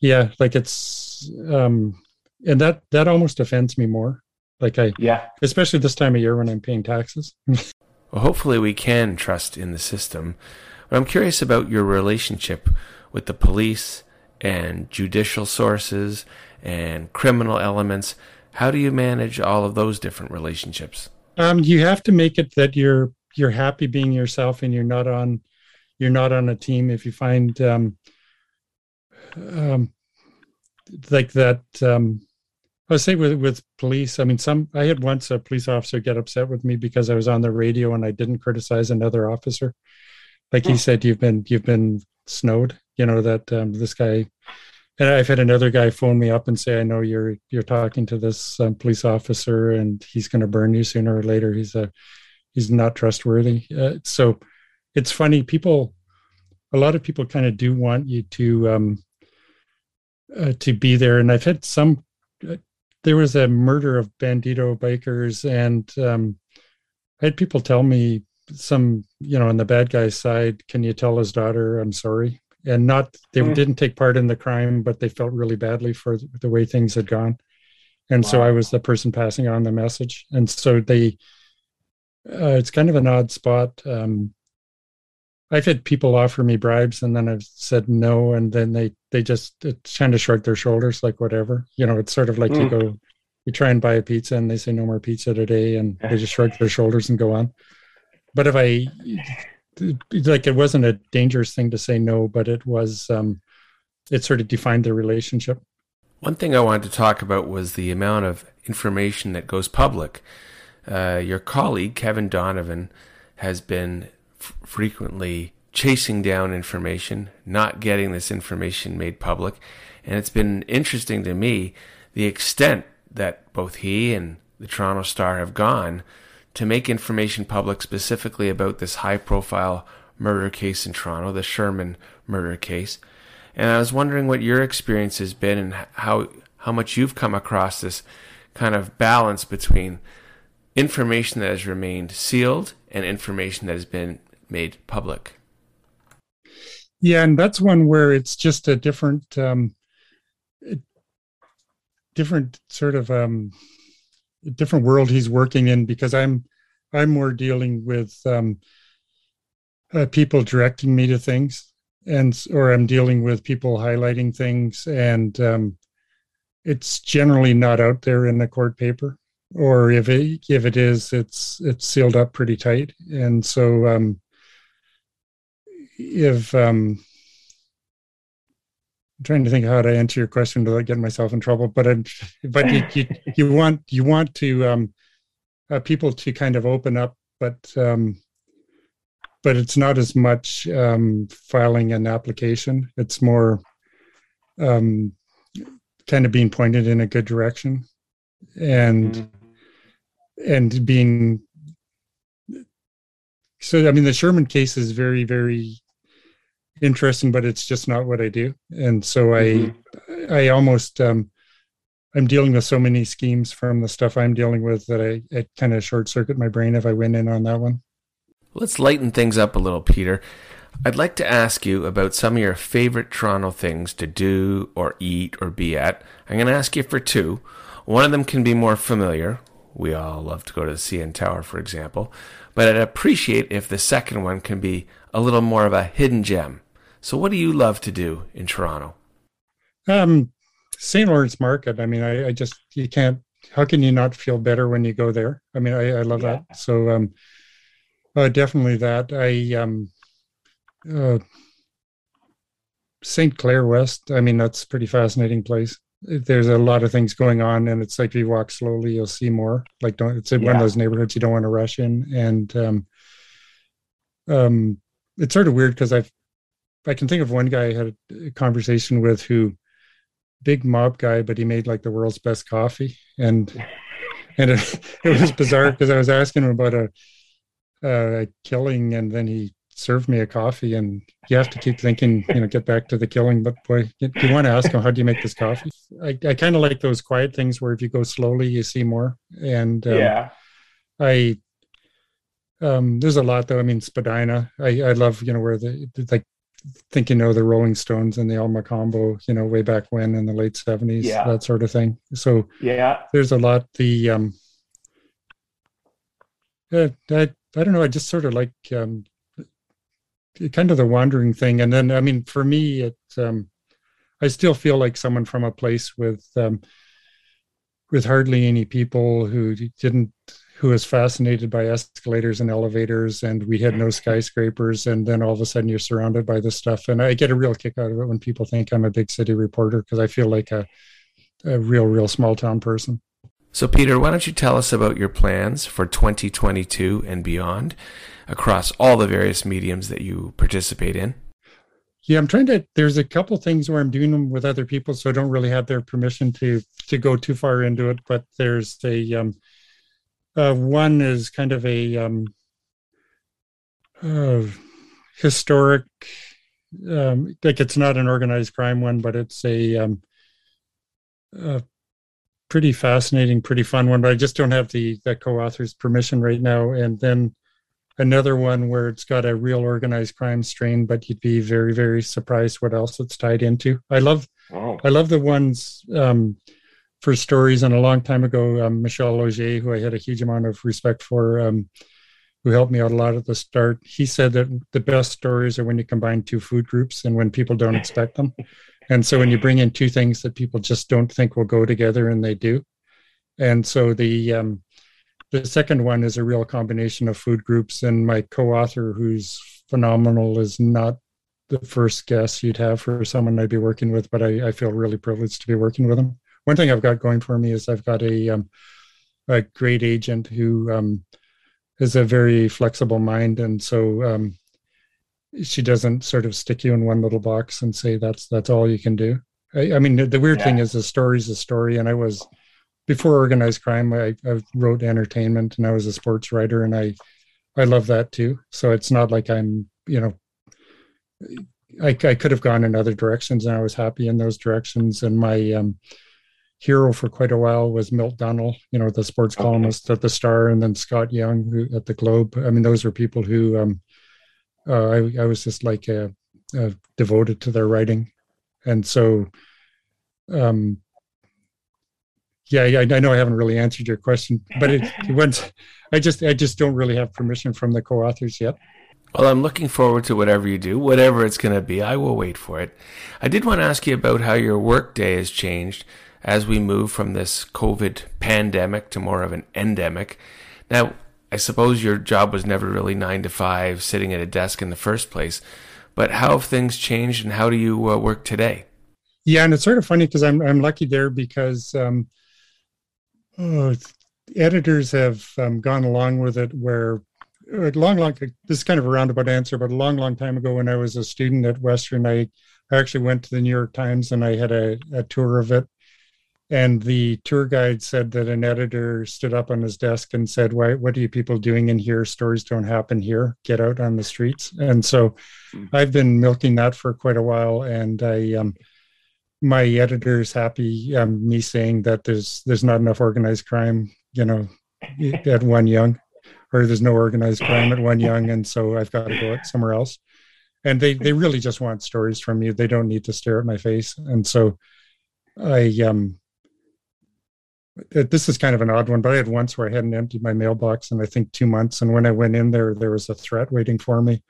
yeah, like it's um, and that that almost offends me more. Like I yeah, especially this time of year when I'm paying taxes. [LAUGHS] well, hopefully we can trust in the system. But I'm curious about your relationship with the police and judicial sources and criminal elements how do you manage all of those different relationships? Um, you have to make it that you're you're happy being yourself and you're not on you're not on a team. If you find um, um, like that, um, I say with with police. I mean, some I had once a police officer get upset with me because I was on the radio and I didn't criticize another officer. Like he said, you've been you've been snowed. You know that um, this guy and I've had another guy phone me up and say, "I know you're you're talking to this um, police officer, and he's going to burn you sooner or later. He's a he's not trustworthy." Uh, so it's funny. People, a lot of people, kind of do want you to um, uh, to be there. And I've had some. There was a murder of Bandido bikers, and um, I had people tell me some, you know, on the bad guy's side, can you tell his daughter I'm sorry? and not they mm. didn't take part in the crime, but they felt really badly for the way things had gone. And wow. so I was the person passing on the message. And so they, uh, it's kind of an odd spot. Um, I've had people offer me bribes, and then I've said no, and then they they just kind of shrug their shoulders, like whatever. You know, it's sort of like mm. you go, you try and buy a pizza, and they say no more pizza today, and they just shrug their shoulders and go on. But if I like it wasn't a dangerous thing to say no, but it was um, it sort of defined the relationship. One thing I wanted to talk about was the amount of information that goes public. Uh, your colleague Kevin Donovan has been frequently chasing down information, not getting this information made public, and it's been interesting to me the extent that both he and the Toronto Star have gone to make information public specifically about this high profile murder case in Toronto, the Sherman murder case. And I was wondering what your experience has been and how how much you've come across this kind of balance between information that has remained sealed and information that has been made public. Yeah, and that's one where it's just a different um, different sort of um, different world he's working in because I'm I'm more dealing with um, uh, people directing me to things, and or I'm dealing with people highlighting things, and um, it's generally not out there in the court paper, or if it if it is, it's it's sealed up pretty tight, and so um, if um, I'm trying to think how to answer your question without getting myself in trouble. But I'm, but you, you, you want you want to um, uh, people to kind of open up, but um, but it's not as much um, filing an application. It's more um, kind of being pointed in a good direction, and mm-hmm. and being so. I mean, the Sherman case is very very interesting, but it's just not what I do. And so I, mm-hmm. I almost, um, I'm dealing with so many schemes from the stuff I'm dealing with that I, it kind of short circuit my brain if I went in on that one. Let's lighten things up a little, Peter. I'd like to ask you about some of your favorite Toronto things to do or eat or be at. I'm going to ask you for two. One of them can be more familiar. We all love to go to the CN Tower, for example. But I'd appreciate if the second one can be a little more of a hidden gem. So, what do you love to do in Toronto? Um, St. Lawrence Market. I mean, I, I, just you can't. How can you not feel better when you go there? I mean, I, I love yeah. that. So, um, uh, definitely that. I um, uh, St. Clair West. I mean, that's pretty fascinating place. There's a lot of things going on, and it's like if you walk slowly, you'll see more. Like, don't it's yeah. one of those neighborhoods you don't want to rush in, and um, um, it's sort of weird because I've I can think of one guy I had a conversation with who big mob guy, but he made like the world's best coffee. And [LAUGHS] and it, it was bizarre [LAUGHS] because I was asking him about a, a killing and then he served me a coffee and you have to keep thinking, you know, get back to the killing. But boy, you, you want to ask him, how do you make this coffee? I, I kind of like those quiet things where if you go slowly, you see more. And um, yeah, I, um, there's a lot though. I mean, Spadina, I, I love, you know, where the, like think you know the Rolling Stones and the El Mocambo, you know, way back when in the late seventies, yeah. that sort of thing. So yeah, there's a lot. The um, I, I, I don't know. I just sort of like um, kind of the wandering thing, and then I mean, for me, it um, I still feel like someone from a place with um, with hardly any people who didn't who was fascinated by escalators and elevators and we had no skyscrapers and then all of a sudden you're surrounded by this stuff. And i get a real kick out of it when people think i'm a big city reporter because i feel like a, a real real small town person. So peter why don't you tell us about your plans for 2022 and beyond across all the various mediums that you participate in? Yeah i'm trying to there's a couple things where i'm doing them with other people so i don't really have their permission to to go too far into it but there's a um, uh, one is kind of a um, uh, historic, um, like it's not an organized crime one, but it's a, um, a, pretty fascinating, pretty fun one. But I just don't have the the co-author's permission right now. And then another one where it's got a real organized crime strain, but you'd be very very surprised what else it's tied into. I love wow. I love the ones. Um, for stories. And a long time ago, um, Michel Auger, who I had a huge amount of respect for, um, who helped me out a lot at the start, he said that the best stories are when you combine two food groups and when people don't expect them. [LAUGHS] And so when you bring in two things that people just don't think will go together and they do. And so the um, the second one is a real combination of food groups. And my co-author, who's phenomenal, is not the first guest you'd have for someone I'd be working with, but I, I feel really privileged to be working with him one thing I've got going for me is I've got a um, a great agent who um, is a very flexible mind, and so um, she doesn't sort of stick you in one little box and say that's that's all you can do. I, I mean, the, the weird yeah. thing is the story's a story, and I was before organized crime, I, I wrote entertainment and I was a sports writer, and I I love that too. So it's not like I'm you know I, I could have gone in other directions, and I was happy in those directions. And my um, hero for quite a while was Milt Dunnell, you know, the sports okay. columnist at the Star, and then Scott Young who, at the Globe. I mean, those were people who um, uh, I, I was just like uh, uh, devoted to their writing, and so um, yeah, I, I, know I haven't really answered your question, but it, it went. I just I just don't really have permission from the co-authors yet. Well, I'm looking forward to whatever you do, whatever it's going to be. I will wait for it. I did want to ask you about how your work day has changed as we move from this COVID pandemic to more of an endemic. Now, I suppose your job was never really nine to five, sitting at a desk in the first place. But how have things changed, and how do you uh, work today? Yeah, and it's sort of funny because I'm I'm lucky there because um, oh, editors have um, gone along with it where a long, long, this is kind of a roundabout answer, but a long, long time ago when I was a student at Western, I, I actually went to the New York Times and I had a, a tour of it. And the tour guide said that an editor stood up on his desk and said, Why, what are you people doing in here? Stories don't happen here. Get out on the streets. And so hmm. I've been milking that for quite a while. And I, um, my editor is happy um, me saying that there's there's not enough organized crime, you know, at One Yonge or there's no organized crime at One Yonge, and so I've got to go somewhere else. And they they really just want stories from you. They don't need to stare at my face. And so I um this is kind of an odd one, but I had once where I hadn't emptied my mailbox in I think two months, and when I went in there, there was a threat waiting for me,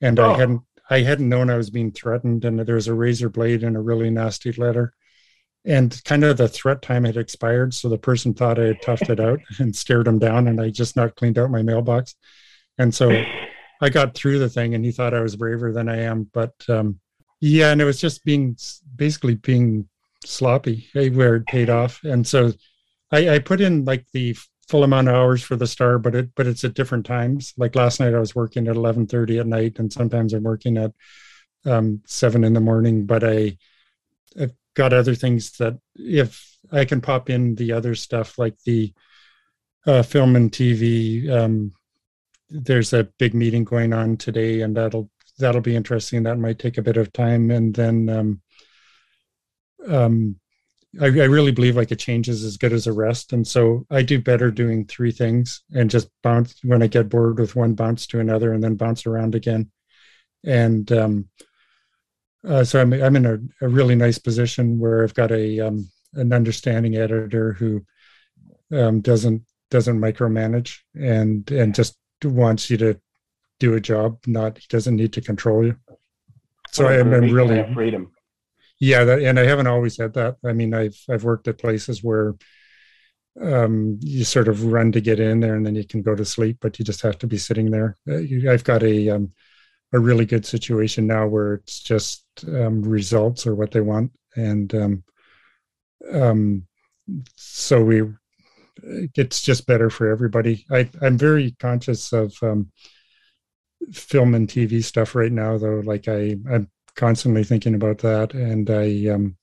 and oh. I hadn't I hadn't known I was being threatened, and there was a razor blade and a really nasty letter, and kind of the threat time had expired so the person thought i had toughed it out [LAUGHS] and stared him down and i just not cleaned out my mailbox and so i got through the thing and he thought i was braver than i am but um, yeah and it was just being basically being sloppy where it paid off and so I, I put in like the full amount of hours for the star but it but it's at different times like last night i was working at 11.30 at night and sometimes i'm working at um, 7 in the morning but i I've got other things that if I can pop in the other stuff like the uh, film and TV. Um, there's a big meeting going on today, and that'll that'll be interesting. That might take a bit of time, and then um, um, I, I really believe like a change is as good as a rest, and so I do better doing three things and just bounce when I get bored with one, bounce to another, and then bounce around again. And um, uh, so I'm I'm in a, a, really nice position where I've got a um, an understanding editor who um, doesn't doesn't micromanage and and just wants you to do a job. Not he doesn't need to control you. So I am really freedom. Yeah, that, and I haven't always had that. I mean, I've I've worked at places where um, you sort of run to get in there, and then you can go to sleep, but you just have to be sitting there. Uh, I've got a um, a really good situation now where it's just um, results or what they want, and um, um, so we it's just better for everybody. I, I'm very conscious of um, film and TV stuff right now, though. Like I, I'm constantly thinking about that, and I um,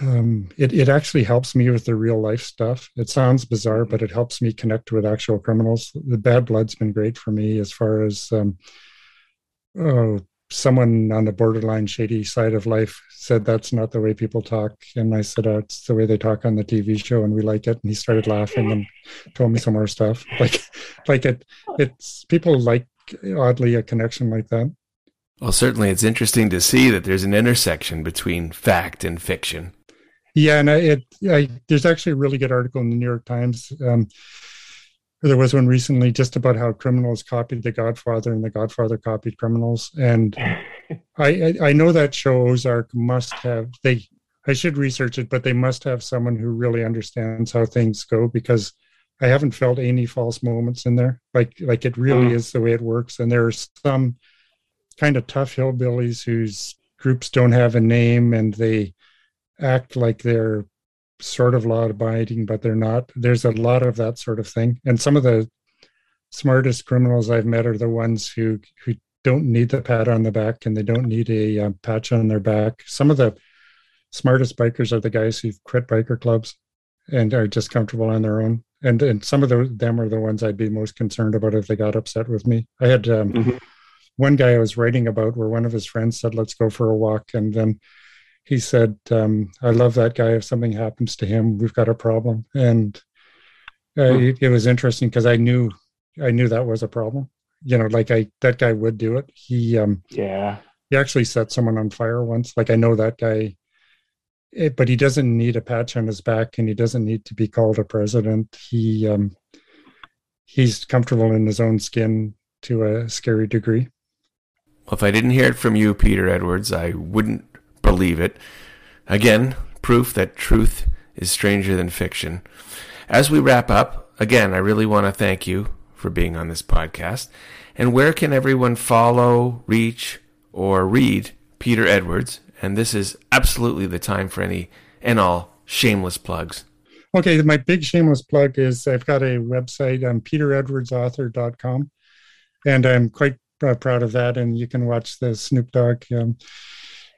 um, it, it actually helps me with the real life stuff. It sounds bizarre, but it helps me connect with actual criminals. The bad blood's been great for me as far as um, oh, someone on the borderline shady side of life said that's not the way people talk. And I said, oh, it's the way they talk on the TV show and we like it. And he started laughing and told me some more stuff. [LAUGHS] Like, like it, it's people like oddly a connection like that. Well, certainly it's interesting to see that there's an intersection between fact and fiction. Yeah, and I, it I, there's actually a really good article in the New York Times. Um, there was one recently just about how criminals copied The Godfather and The Godfather copied criminals, and [LAUGHS] I, I know that show Ozark must have they. I should research it, but they must have someone who really understands how things go because I haven't felt any false moments in there. Like like it really mm. is the way it works, and there are some kind of tough hillbillies whose groups don't have a name and they act like they're sort of law abiding, but they're not. There's a lot of that sort of thing. And some of the smartest criminals I've met are the ones who who don't need the pat on the back and they don't need a uh, patch on their back. Some of the smartest bikers are the guys who've quit biker clubs and are just comfortable on their own. And and some of those them are the ones I'd be most concerned about if they got upset with me. I had um, mm-hmm. One guy I was writing about where one of his friends said, "Let's go for a walk," and then he said, um, "I love that guy. If something happens to him, we've got a problem." And uh, it, it was interesting because I knew I knew that was a problem. You know, like I that guy would do it. He um, yeah he actually set someone on fire once. Like I know that guy it, eh, but he doesn't need a patch on his back and he doesn't need to be called a president. He um, he's comfortable in his own skin to a scary degree. Well, if I didn't hear it from you, Peter Edwards, I wouldn't believe it. Again, proof that truth is stranger than fiction. As we wrap up, again, I really want to thank you for being on this podcast. And where can everyone follow, reach, or read Peter Edwards and this is absolutely the time for any and all shameless plugs. Okay, my big shameless plug is I've got a website, um, peteredwardsauthor.com, and I'm quite proud of that. And you can watch the Snoop Dogg um,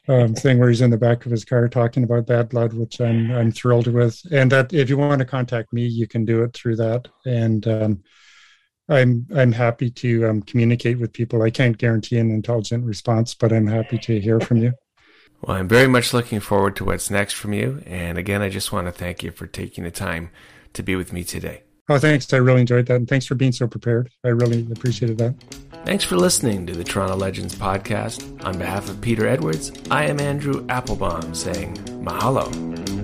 um, thing where he's in the back of his car talking about bad blood, which I'm I'm thrilled with. And that if you want to contact me, you can do it through that. And um, I'm I'm happy to um, communicate with people. I can't guarantee an intelligent response, but I'm happy to hear from you. Well, I'm very much looking forward to what's next from you. And again, I just want to thank you for taking the time to be with me today. Oh, thanks. I really enjoyed that. And thanks for being so prepared. I really appreciated that. Thanks for listening to the Toronto Legends podcast. On behalf of Peter Edwards, I am Andrew Applebaum saying mahalo.